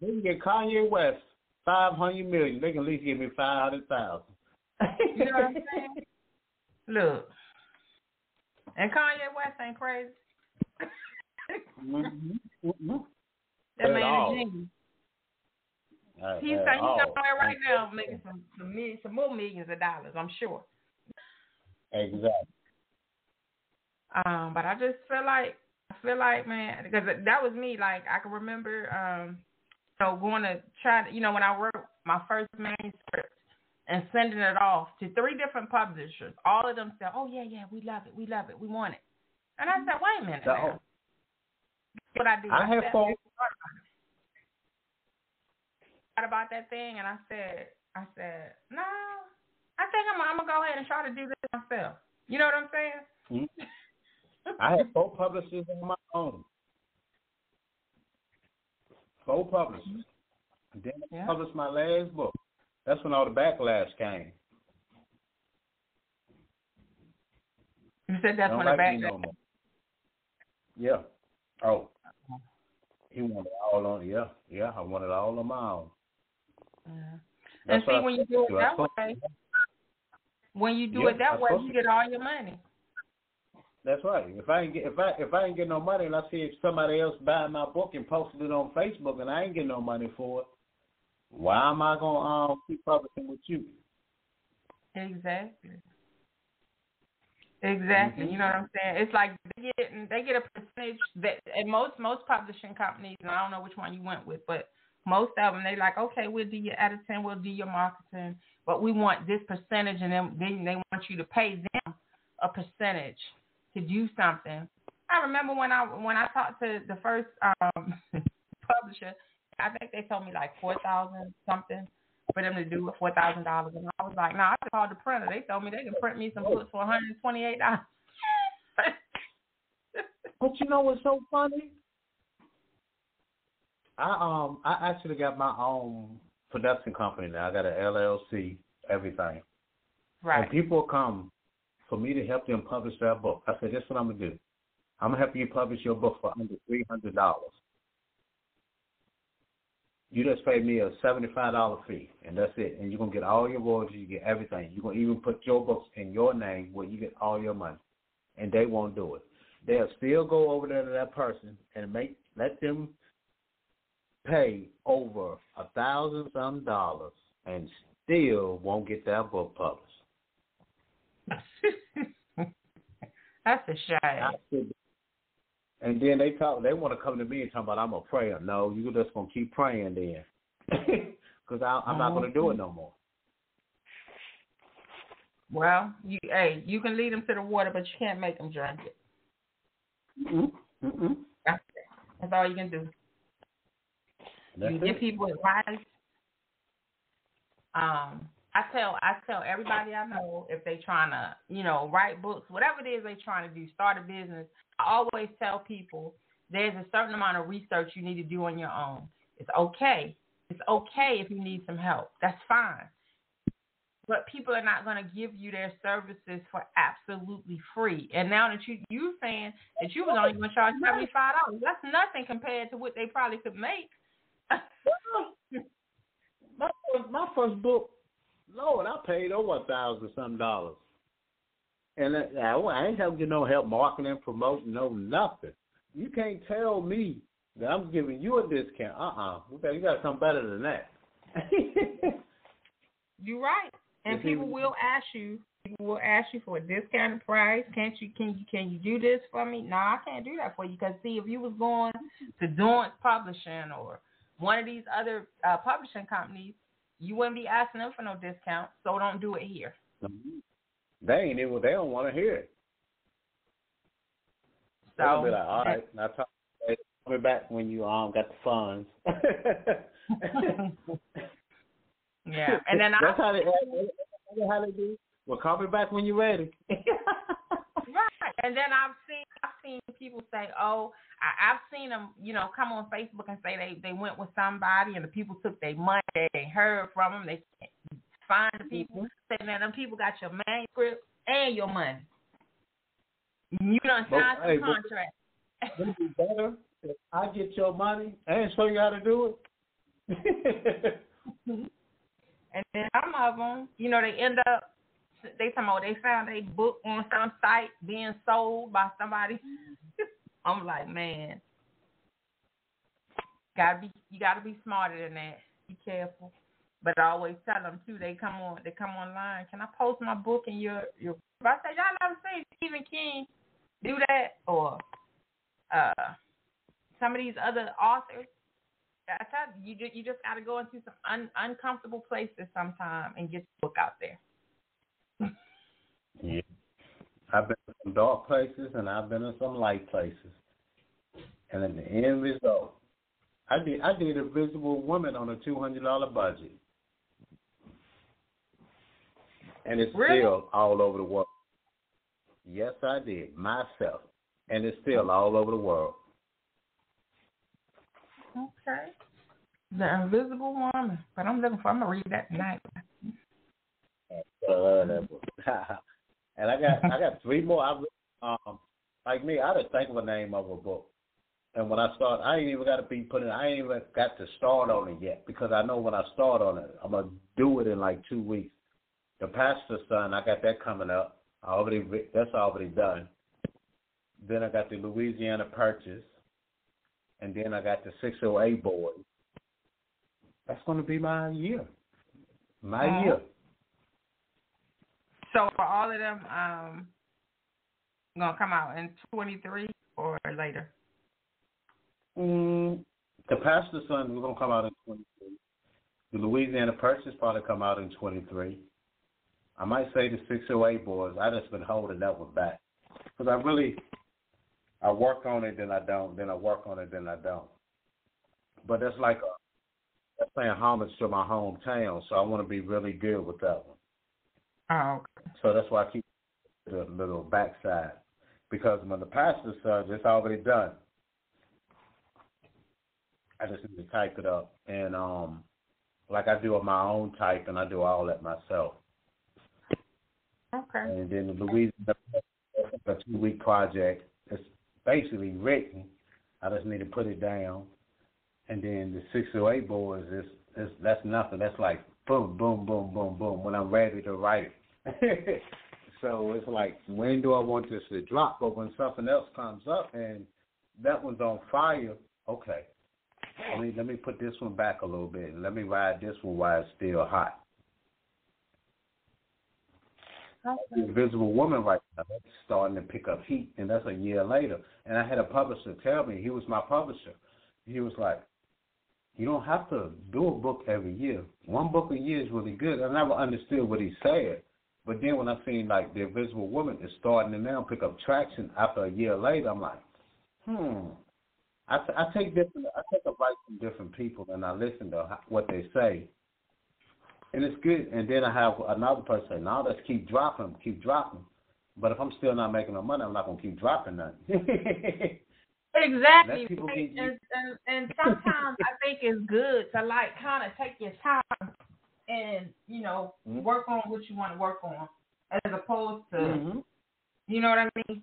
they can get Kanye West five hundred million. They can at least give me five hundred thousand. You know what I'm saying? Look, and Kanye West ain't crazy. Mhm. Mhm. That At man all. is genius. He's saying he's somewhere right now making some some, some more millions of dollars. I'm sure. Exactly. Um, but I just feel like I feel like man, because that was me. Like I can remember, um, so know, going to try to, you know, when I wrote my first manuscript and sending it off to three different publishers. All of them said, "Oh yeah, yeah, we love it, we love it, we want it." And I said, "Wait a minute so, now." What I did? I have four. About that thing, and I said, I said, no, I think I'm, I'm gonna go ahead and try to do this myself. You know what I'm saying? Mm-hmm. I have four publishers on my own. Four publishers. Mm-hmm. Then I yeah. published my last book. That's when all the backlash came. You said that's when like the backlash. No yeah. Oh. He wanted all on. Yeah, yeah. I wanted all on my own. Yeah. And see, when you do it that way, when you do it that way, you get all your money. That's right. If I ain't get if I if I ain't get no money and I see if somebody else buying my book and posted it on Facebook and I ain't get no money for it, why am I gonna um, keep publishing with you? Exactly. Exactly. Mm-hmm. You know what I'm saying? It's like they get they get a percentage that and most most publishing companies and I don't know which one you went with, but most of them they like okay we'll do your editing, we'll do your marketing, but we want this percentage, and then then they want you to pay them a percentage to do something. I remember when I when I talked to the first um, publisher, I think they told me like four thousand something for them to do it, four thousand dollars, and I was like, no, nah, I just called the printer. They told me they can print me some books for one hundred and twenty eight dollars. but you know what's so funny? I um I actually got my own production company now. I got an LLC, everything. Right. And people come for me to help them publish their book. I said, this is what I'm gonna do. I'm gonna help you publish your book for under three hundred dollars. You just pay me a seventy-five dollar fee, and that's it. And you're gonna get all your royalties, you get everything. You're gonna even put your books in your name where you get all your money. And they won't do it. They'll still go over there to that person and make let them pay over a thousand some dollars and still won't get that book published. That's a shame. And then they talk. They want to come to me and talk about I'm a prayer. No, you just gonna keep praying then, because I'm not gonna do it no more. Well, you hey, you can lead them to the water, but you can't make them drink it. Mm-hmm. Mm-hmm. That's, that's all you can do. That's you it. give people advice. Um, I tell I tell everybody I know if they trying to you know write books, whatever it is they trying to do, start a business. I always tell people there's a certain amount of research you need to do on your own. It's okay. It's okay if you need some help. That's fine. But people are not going to give you their services for absolutely free. And now that you you saying that you was only going to charge seventy five dollars, that's nothing compared to what they probably could make. my first, my first book, Lord, I paid over a thousand some dollars. And I, I ain't helping you no help marketing, promoting, no nothing. You can't tell me that I'm giving you a discount. Uh uh-uh. uh You got something better than that. You're right. And people will ask you. People will ask you for a discounted price. Can't you? Can you? Can you do this for me? No, I can't do that for you. Because see, if you was going to Dorrance Publishing or one of these other uh, publishing companies, you wouldn't be asking them for no discount. So don't do it here. Mm-hmm. They ain't even. They don't want to hear it. So They'll be like, all right, now talk me back when you um got the funds. yeah, and then that's I, how they that's how they do. Well, call me back when you're ready. right, and then I've seen I've seen people say, oh, I, I've seen them, you know, come on Facebook and say they they went with somebody and the people took their money, they heard from them, they find the people, mm-hmm. say, man, them people got your manuscript and your money. You don't sign the hey, contract. Would be better if I get your money and show you how to do it? and then some of them, you know, they end up they talking about they found a book on some site being sold by somebody. I'm like, man, gotta be you gotta be smarter than that. be careful. But I always tell them too. They come on. They come online. Can I post my book in your your? If I say y'all never seen Stephen King do that or uh some of these other authors. I tell you, you just, you just got to go into some un, uncomfortable places sometime and get the book out there. yeah, I've been in some dark places and I've been in some light places, and in the end result, I did I did Invisible Woman on a two hundred dollar budget and it's really? still all over the world. Yes, I did myself, and it's still all over the world. Okay. The Invisible Woman, but I'm looking for. I'm gonna read that tonight. And I got I got three more. I um like me, I just think of a name of a book. And when I start, I ain't even got to be putting. I ain't even got to start on it yet because I know when I start on it, I'm gonna do it in like two weeks. The pastor's son, I got that coming up. I already that's already done. Then I got the Louisiana Purchase, and then I got the 608 boys. That's going to be my year. My uh year. So for all of them, um, gonna come out in 23 or later. Mm, the pastor's son is gonna come out in 23. The Louisiana Purchase probably come out in 23. I might say the 608 boys. I just been holding that one back because I really, I work on it, then I don't, then I work on it, then I don't. But that's like a, that's paying homage to my hometown, so I want to be really good with that one. Oh, okay. So that's why I keep the little backside because when the pastor says it's already done, I just need to type it up and um, like I do on my own type, and I do all that myself. Okay. And then the Louisiana a two week project. It's basically written. I just need to put it down. And then the six oh eight boys is is that's nothing. That's like boom, boom, boom, boom, boom when I'm ready to write it. so it's like when do I want this to drop? But when something else comes up and that one's on fire, okay. Let me let me put this one back a little bit and let me ride this one while it's still hot. Okay. Invisible Woman right now. That's starting to pick up heat, and that's a year later. And I had a publisher tell me, he was my publisher. He was like, you don't have to do a book every year. One book a year is really good. I never understood what he said. But then when I seen like The Invisible Woman is starting to now pick up traction after a year later, I'm like, hmm. I, t- I take different. I take advice from different people, and I listen to what they say and it's good. And then I have another person say, "No, let's keep dropping, keep dropping." But if I'm still not making no money, I'm not gonna keep dropping nothing. exactly. Right? And, and, and sometimes I think it's good to like kind of take your time and you know mm-hmm. work on what you want to work on, as opposed to mm-hmm. you know what I mean.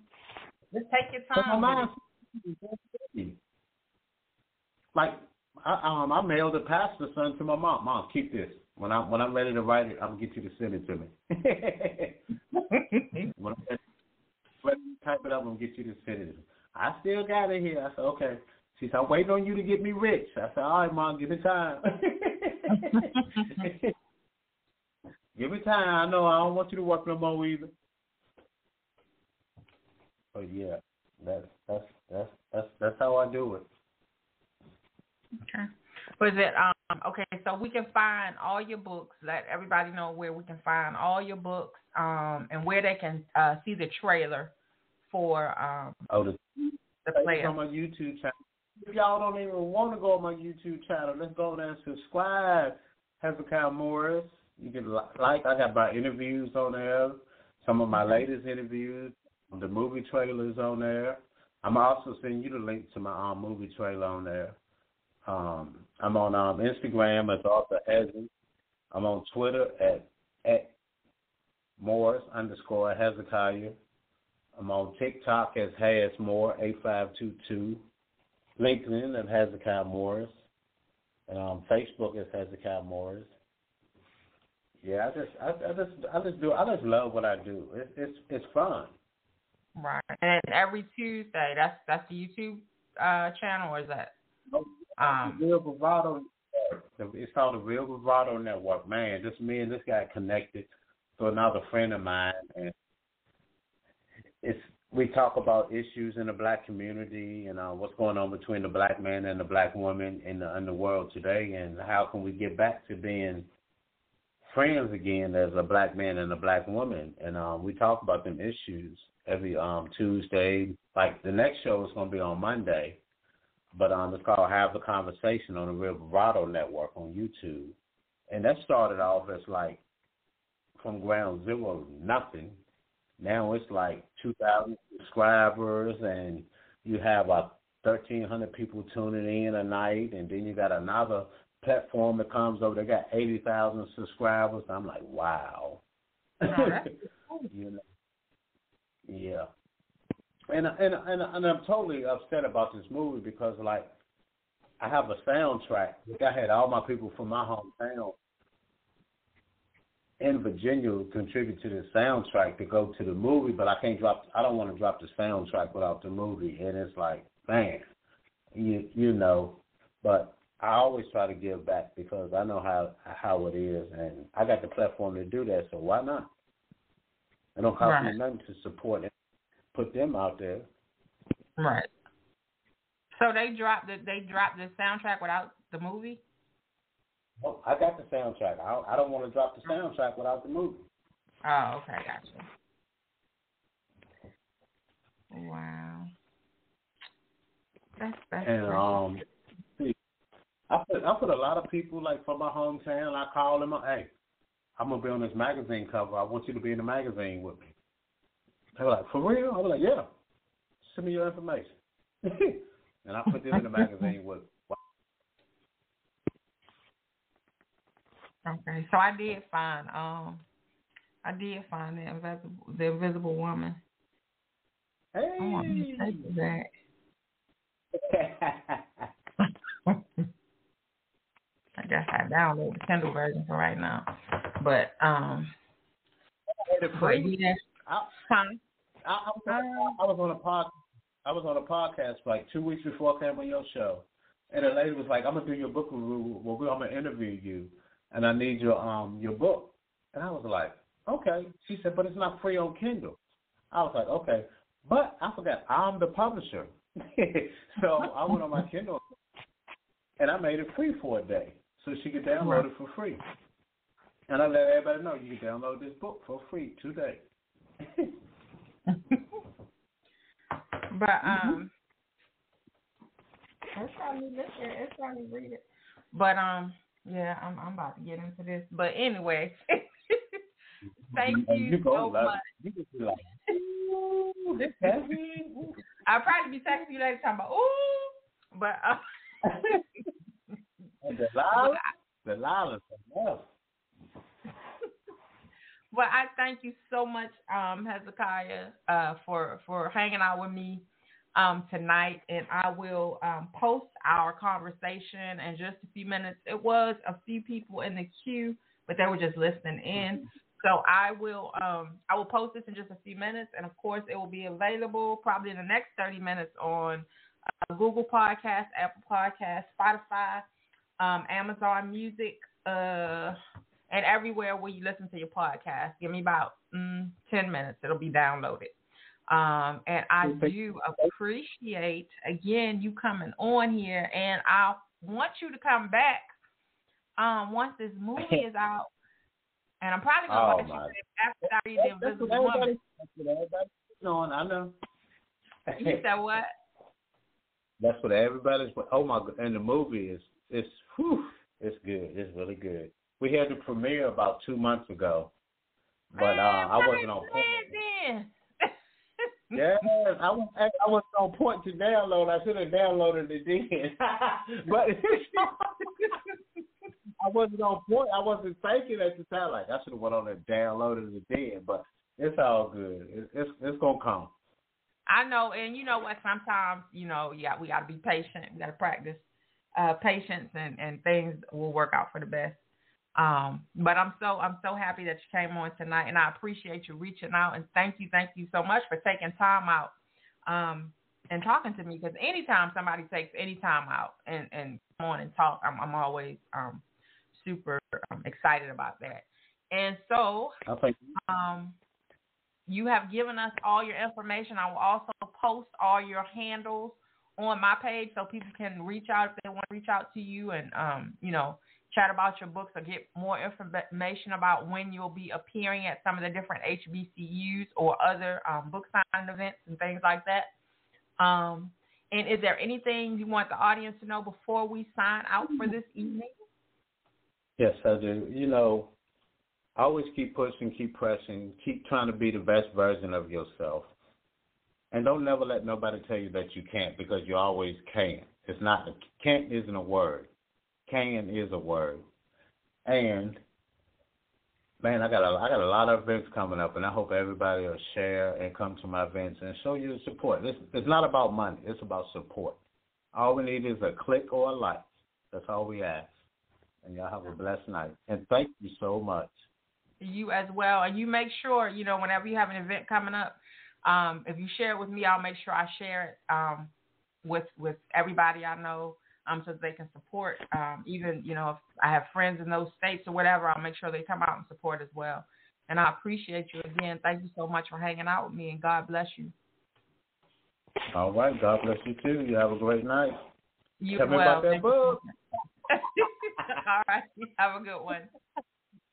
Just take your time. Like I um I mailed a pastor son to my mom. Mom, keep this. When I'm when I'm ready to write it, I'm gonna get you to send it to me. when I'm ready to type it up, I'm gonna get you to send it. I still got it here. I said, okay. She said, I'm waiting on you to get me rich. I said, all right, mom, give me time. give me time. I know I don't want you to work no more either. But yeah, that's that's that's that's that's how I do it. Okay. Was it um okay, so we can find all your books, let everybody know where we can find all your books, um, and where they can uh see the trailer for um oh, the, the player. on my YouTube channel. If y'all don't even want to go on my YouTube channel, let's go there and subscribe. Hezekiah Morris. You can like I got my interviews on there, some of my latest interviews, the movie trailers on there. I'm also sending you the link to my um, movie trailer on there. Um, I'm on um, Instagram as Author Hezzy. I'm on Twitter at at Morris underscore Hezekiah. I'm on TikTok as Has More eight five two two. LinkedIn at Hezekiah Morris. And um, Facebook as Hezekiah Morris. Yeah, I just I, I just I just do I just love what I do. It, it's it's fun. Right. And every Tuesday, that's that's the YouTube uh, channel, or is that? Um, Real Bravado, It's called the Real Vibrato Network. Man, just me and this guy connected to another friend of mine, and it's we talk about issues in the black community and uh, what's going on between the black man and the black woman in the in the world today, and how can we get back to being friends again as a black man and a black woman. And um, we talk about them issues every um, Tuesday. Like the next show is going to be on Monday, but um, it's called Have the Conversation on the Real Vibrato Network on YouTube. And that started off as like from ground zero, nothing. Now it's like 2,000 subscribers, and you have a 1,300 people tuning in a night, and then you got another platform that comes over. They got 80,000 subscribers. I'm like, wow. you know, yeah. And and and and I'm totally upset about this movie because like I have a soundtrack. Like I had all my people from my hometown in Virginia contribute to the soundtrack to go to the movie, but I can't drop. I don't want to drop the soundtrack without the movie, and it's like, man, you you know. But I always try to give back because I know how how it is, and I got the platform to do that. So why not? It don't cost right. me nothing to support it, put them out there. Right. So they dropped the they dropped the soundtrack without the movie. Oh, I got the soundtrack. I I don't want to drop the soundtrack without the movie. Oh, okay, gotcha. Wow. That's that's and um I put I put a lot of people like from my hometown. I call them, hey, I'm gonna be on this magazine cover. I want you to be in the magazine with me. They were like, for real? I was like, yeah. Send me your information. and I put them in the magazine with. Okay, so I did find um, I did find the invisible the invisible woman. Hey. I want to that. I guess I download the Kindle version for right now. But um but yeah. I, huh? I, I, was, I was on a pod I was on a podcast like two weeks before I came on your show. And a lady was like, I'm gonna do your book review well I'm gonna interview you and I need your um your book. And I was like, Okay. She said, But it's not free on Kindle. I was like, Okay. But I forgot I'm the publisher. so I went on my Kindle and I made it free for a day so she could download it for free. And I let everybody know you can download this book for free today. but um, it's time to listen. It's time to read it. But um, yeah, I'm I'm about to get into this. But anyway, thank you, you so much. You just be like, ooh, this heavy. I'll probably be texting you later talking about ooh, but. Uh, Delilah, Delilah's enough. Well, I thank you so much, um, Hezekiah, uh, for for hanging out with me um, tonight, and I will um, post our conversation in just a few minutes. It was a few people in the queue, but they were just listening in. So I will um, I will post this in just a few minutes, and of course, it will be available probably in the next thirty minutes on uh, Google Podcast, Apple Podcast, Spotify, um, Amazon Music, uh, and everywhere where you listen to your podcast. Give me about mm, 10 minutes. It'll be downloaded. Um, and I do appreciate, again, you coming on here. And I want you to come back um, once this movie is out. And I'm probably going to oh, watch it after I read The Invisible Woman. No, I know. you said what? That's what everybody's. Oh my! God and the movie is it's whew, it's good. It's really good. We had the premiere about two months ago, but uh, I wasn't on point. yes, I was I was on point to download. I should have downloaded it then, but I wasn't on point. I wasn't thinking at the time. Like I should have went on and downloaded it then, but it's all good. It's it's, it's gonna come. I know, and you know what? Sometimes you know, yeah, we got to be patient. We got to practice uh, patience and, and things will work out for the best. Um, but I'm so I'm so happy that you came on tonight, and I appreciate you reaching out and thank you, thank you so much for taking time out. Um, and talking to me because anytime somebody takes any time out and and come on and talk, I'm I'm always um super um, excited about that. And so, um, you have given us all your information. I will also post all your handles on my page so people can reach out if they want to reach out to you and um, you know chat about your books or get more information about when you'll be appearing at some of the different HBCUs or other um, book signing events and things like that. Um, and is there anything you want the audience to know before we sign out for this evening? Yes, I do. You know, I always keep pushing, keep pressing, keep trying to be the best version of yourself. And don't never let nobody tell you that you can't because you always can. It's not can't isn't a word can is a word. And man, I got a I got a lot of events coming up, and I hope everybody will share and come to my events and show you the support. This it's not about money; it's about support. All we need is a click or a like. That's all we ask. And y'all have a blessed night. And thank you so much. You as well. And you make sure, you know, whenever you have an event coming up, um, if you share it with me, I'll make sure I share it um, with with everybody I know um, so they can support. Um, even you know, if I have friends in those states or whatever, I'll make sure they come out and support as well. And I appreciate you again. Thank you so much for hanging out with me, and God bless you. All right, God bless you too. You have a great night. You Tell well. me about that book. All right, have a good one.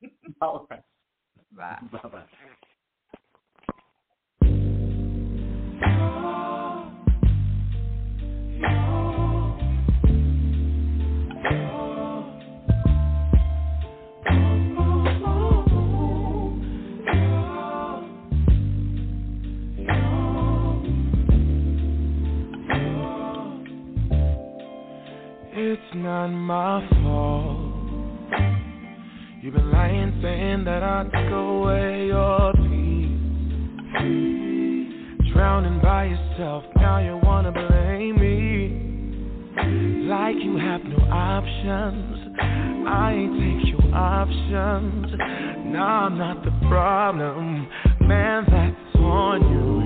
All right. Bye. Bye bye. Options. I ain't take your options. Now I'm not the problem. Man, that's on you,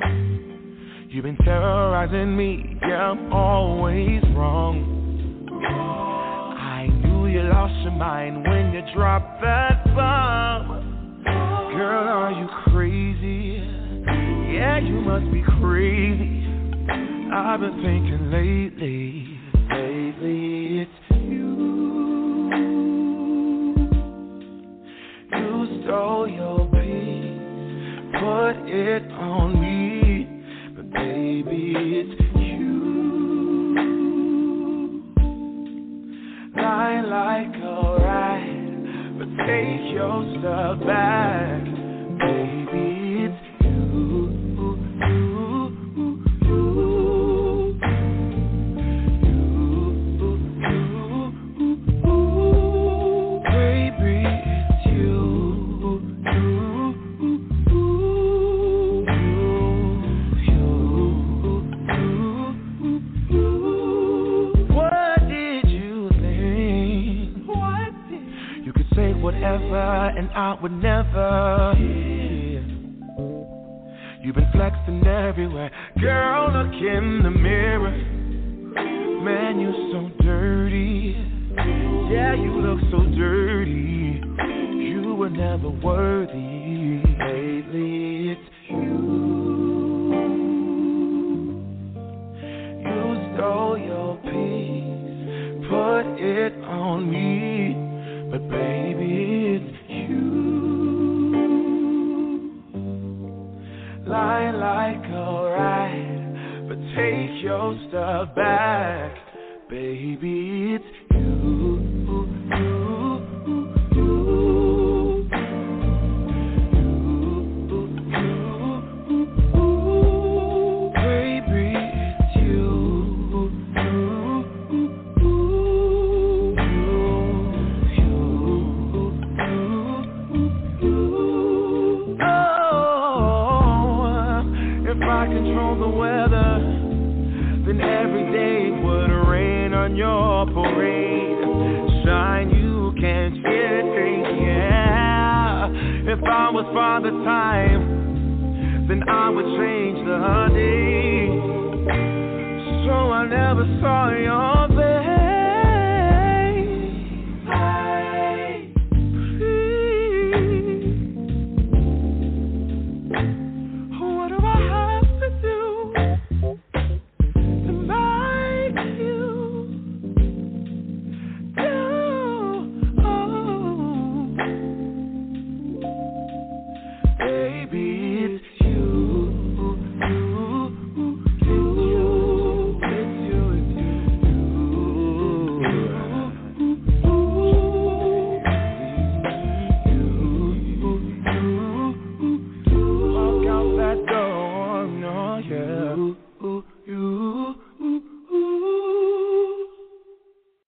yeah. You've been terrorizing me, yeah, I'm always wrong. I knew you lost your mind when you dropped that bomb. Girl, are you crazy? Yeah, you must be crazy. I've been thinking lately, lately so dirty. You were never worthy.